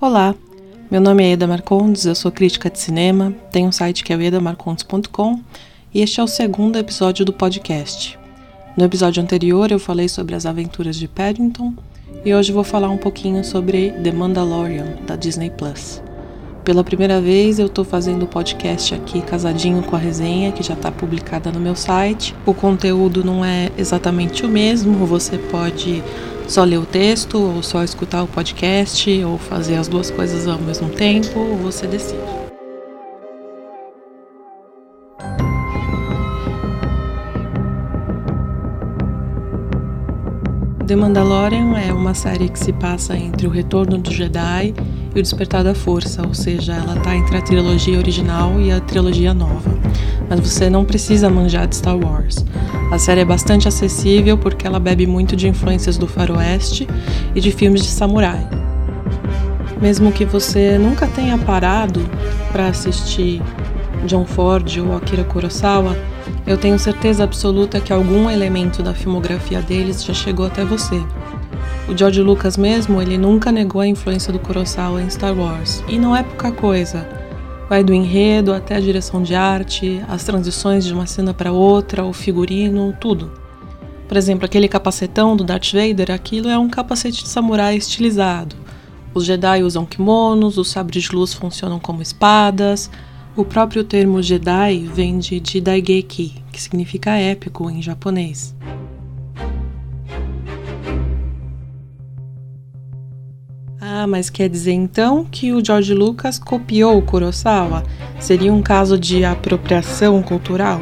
Olá, meu nome é Eda Marcondes, eu sou crítica de cinema, tenho um site que é o edamarcondes.com e este é o segundo episódio do podcast. No episódio anterior eu falei sobre as aventuras de Paddington e hoje vou falar um pouquinho sobre The Mandalorian da Disney Plus. Pela primeira vez eu estou fazendo o podcast aqui casadinho com a resenha que já está publicada no meu site. O conteúdo não é exatamente o mesmo, você pode só ler o texto ou só escutar o podcast ou fazer as duas coisas ao mesmo tempo, você decide. The Mandalorian é uma série que se passa entre o Retorno do Jedi e o Despertar da Força, ou seja, ela está entre a trilogia original e a trilogia nova. Mas você não precisa manjar de Star Wars. A série é bastante acessível porque ela bebe muito de influências do faroeste e de filmes de samurai. Mesmo que você nunca tenha parado para assistir John Ford ou Akira Kurosawa, eu tenho certeza absoluta que algum elemento da filmografia deles já chegou até você. O George Lucas mesmo, ele nunca negou a influência do Kurosawa em Star Wars, e não é pouca coisa. Vai do enredo até a direção de arte, as transições de uma cena para outra, o figurino, tudo. Por exemplo, aquele capacetão do Darth Vader, aquilo é um capacete de samurai estilizado. Os Jedi usam kimonos, os sabres de luz funcionam como espadas, o próprio termo Jedi vem de Jidaigeki, que significa épico em japonês. Ah, mas quer dizer então que o George Lucas copiou o Kurosawa? Seria um caso de apropriação cultural?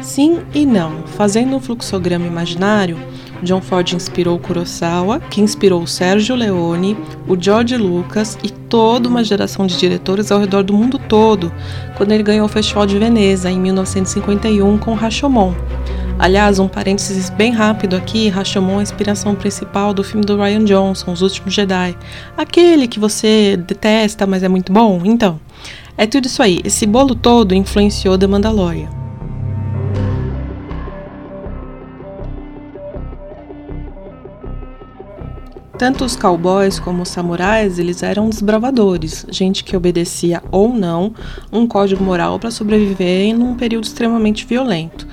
Sim e não. Fazendo um fluxograma imaginário, John Ford inspirou Kurosawa, que inspirou Sérgio Leone, o George Lucas e toda uma geração de diretores ao redor do mundo todo, quando ele ganhou o Festival de Veneza em 1951 com Rashomon. Aliás, um parênteses bem rápido aqui, Rashomon é a inspiração principal do filme do Ryan Johnson, Os Últimos Jedi. Aquele que você detesta, mas é muito bom? Então, é tudo isso aí. Esse bolo todo influenciou The Mandalorian. Tanto os cowboys como os samurais, eles eram desbravadores, gente que obedecia ou não um código moral para sobreviver em um período extremamente violento.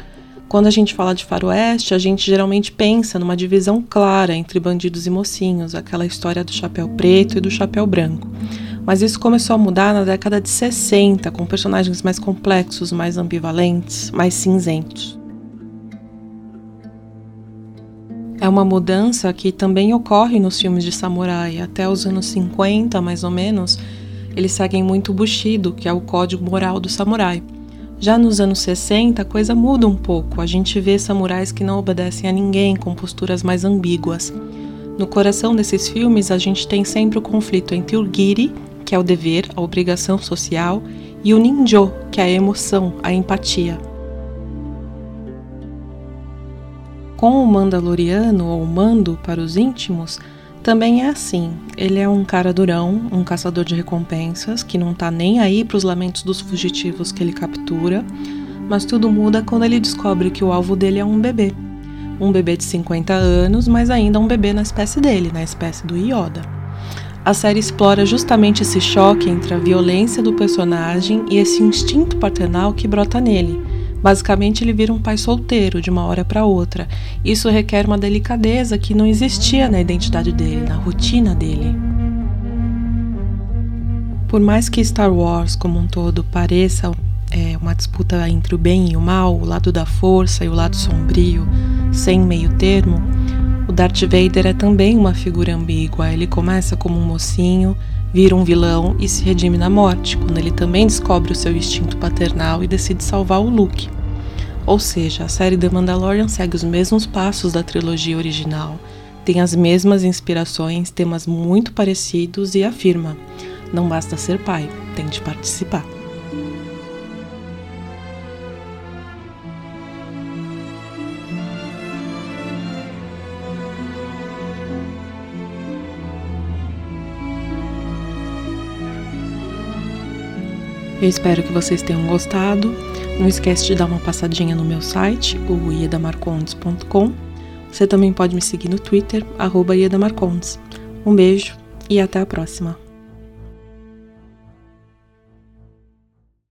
Quando a gente fala de faroeste, a gente geralmente pensa numa divisão clara entre bandidos e mocinhos, aquela história do chapéu preto e do chapéu branco. Mas isso começou a mudar na década de 60, com personagens mais complexos, mais ambivalentes, mais cinzentos. É uma mudança que também ocorre nos filmes de samurai. Até os anos 50, mais ou menos, eles seguem muito o Bushido, que é o código moral do samurai. Já nos anos 60, a coisa muda um pouco. A gente vê samurais que não obedecem a ninguém, com posturas mais ambíguas. No coração desses filmes, a gente tem sempre o conflito entre o giri, que é o dever, a obrigação social, e o ninjo, que é a emoção, a empatia. Com o Mandaloriano ou Mando para os íntimos, também é assim. Ele é um cara durão, um caçador de recompensas, que não tá nem aí para os lamentos dos fugitivos que ele captura, mas tudo muda quando ele descobre que o alvo dele é um bebê. Um bebê de 50 anos, mas ainda um bebê na espécie dele, na espécie do Yoda. A série explora justamente esse choque entre a violência do personagem e esse instinto paternal que brota nele Basicamente, ele vira um pai solteiro de uma hora para outra. Isso requer uma delicadeza que não existia na identidade dele, na rotina dele. Por mais que Star Wars como um todo pareça é, uma disputa entre o bem e o mal, o lado da força e o lado sombrio, sem meio termo, Darth Vader é também uma figura ambígua. Ele começa como um mocinho, vira um vilão e se redime na morte, quando ele também descobre o seu instinto paternal e decide salvar o Luke. Ou seja, a série The Mandalorian segue os mesmos passos da trilogia original, tem as mesmas inspirações, temas muito parecidos e afirma: não basta ser pai, tem de participar. Eu espero que vocês tenham gostado. Não esquece de dar uma passadinha no meu site, o iedamarcondes.com. Você também pode me seguir no Twitter, arroba. Um beijo e até a próxima.